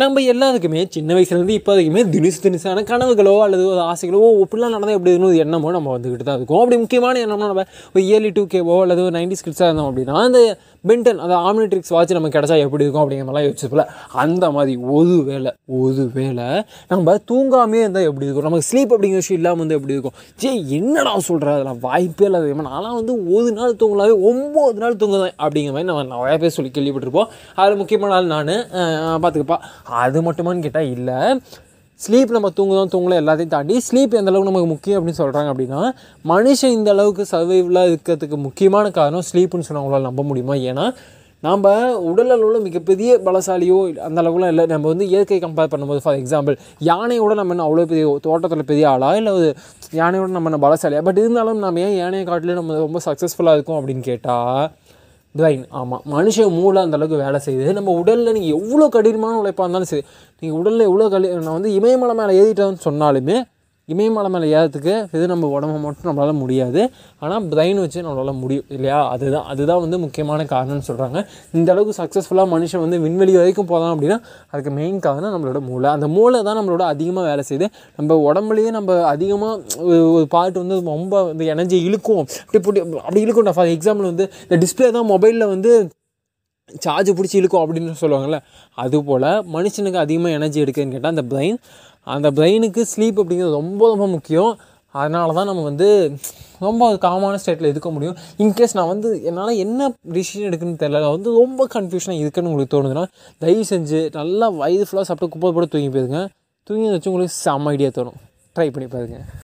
நம்ம எல்லாத்துக்குமே சின்ன வயசுலேருந்து இப்போ வரைக்குமே தினிசு தினிசான கனவுகளோ அல்லது ஒரு ஆசைகளோ இப்படிலாம் நடந்தால் எப்படி இருக்கணும் ஒரு எண்ணமோ நம்ம வந்துக்கிட்டு தான் இருக்கும். அப்படி முக்கியமான எண்ணம்னா நம்ம ஒரு இயர்லி டூ கேவோ அல்லது ஒரு நைன்டி ஸ்கிட்ஸாக இருந்தோம் அப்படின்னா அந்த பென்டன் அந்த ஆம்னிட்ரிக்ஸ் வாட்ச் நம்ம கிடச்சா எப்படி இருக்கும் அப்படிங்கிற மாதிரிலாம் யோசிச்சுப்பல அந்த மாதிரி ஒரு வேளை ஒரு வேளை நம்ம தூங்காமே இருந்தால் எப்படி இருக்கும்? நமக்கு ஸ்லீப் அப்படிங்கிற விஷயம் இல்லாமல் வந்து எப்படி இருக்கும்? ஜே என்னடா சொல்கிற அதெல்லாம் வாய்ப்பே இல்லாத தெரியுமா நான்லாம் வந்து ஒரு நாள் தூங்கலாவே ஒம்பது நாள் தூங்குவேன் அப்படிங்கிற மாதிரி நம்ம நிறைய பேர் சொல்லி கேள்விப்பட்டிருப்போம். அதில் முக்கியமான ஆள் நான். பார்த்துக்கப்பா அது மட்டுமான்னு கேட்டால் இல்லை. ஸ்லீப் நம்ம தூங்குதோம் தூங்கல எல்லாத்தையும் தாண்டி ஸ்லீப் எந்த அளவுக்கு நமக்கு முக்கியம் அப்படின்னு சொல்கிறாங்க அப்படின்னா மனுஷன் இந்த அளவுக்கு சர்வைவலாக இருக்கிறதுக்கு முக்கியமான காரணம் ஸ்லீப்புன்னு சொன்னால் அவங்களால நம்ப முடியுமா? ஏன்னா நாம் உடல் அளவில் மிகப்பெரிய பலசாலியோ அந்த அளவுக்குலாம் இல்லை. நம்ம வந்து இயற்கை கம்பேர் பண்ணும்போது ஃபார் எக்ஸாம்பிள் யானையோட நம்ம என்ன அவ்வளோ பெரிய தோட்டத்தில் பெரிய ஆளா? இல்லை ஒரு யானையோட நம்ம என்ன பலசாலியா? பட் இருந்தாலும் நம்ம ஏன் யானையை காட்டிலே நம்ம ரொம்ப சக்ஸஸ்ஃபுல்லாக இருக்கும் அப்படின்னு கேட்டால் பிரைன் ஆமாம் மனுஷன் மூளை அந்த அளவுக்கு வேலை செய்யுது. நம்ம உடலில் நீங்கள் எவ்வளோ கடினமான உழைப்பாக இருந்தாலும் சரி நீங்கள் உடலில் எவ்வளோ கடி நான் வந்து இமயமலை மேலே ஏறிட்டேன்னு சொன்னாலுமே இமயமலை மேலே ஏறத்துக்கு இது நம்ம உடம்பு மட்டும் நம்மளால் முடியாது. ஆனால் பிரெயின் வச்சு நம்மளால் முடியும் இல்லையா? அதுதான் அதுதான் வந்து முக்கியமான காரணம்னு சொல்கிறாங்க இந்த அளவுக்கு சக்ஸஸ்ஃபுல்லாக மனுஷன் வந்து விண்வெளி வரைக்கும் போகலாம் அப்படின்னா அதுக்கு மெயின் காரணம் நம்மளோட மூளை. அந்த மூளை தான் நம்மளோட அதிகமாக வேலை செய்யுது. நம்ம உடம்புலேயே நம்ம அதிகமாக ஒரு பாட்டு வந்து ரொம்ப வந்து எனர்ஜி இழுக்கும். அப்படி இப்படி அப்படி இழுக்கும் ஃபார் எக்ஸாம்பிள் வந்து இந்த டிஸ்பிளே தான் மொபைலில் வந்து சார்ஜ் பிடிச்சி இழுக்கும் அப்படின்னு சொல்லுவாங்கள்ல அதுபோல் மனுஷனுக்கு அதிகமாக எனர்ஜி எடுக்குதுன்னு கேட்டால் அந்த பிரெயின் அந்த பிரெயினுக்கு ஸ்லீப் அப்படிங்கிறது ரொம்ப ரொம்ப முக்கியம். அதனால தான் நம்ம வந்து ரொம்ப காமான ஸ்டேட்டில் இருக்க முடியும். இன்கேஸ் நான் வந்து என்னால் என்ன டிசிஷன் எடுக்குன்னு தெரியல. நான் வந்து ரொம்ப கன்ஃபியூஷனாக இருக்குன்னு உங்களுக்கு தோணுதுன்னா தயவு செஞ்சு நல்லா வயது ஃபுல்லாக சாப்பிட்டு குப்பை போட்டு தூங்கி போயிருங்க. தூங்கி வச்சு உங்களுக்கு செம்ம ஐடியா தோணும். ட்ரை பண்ணி பாருங்கள்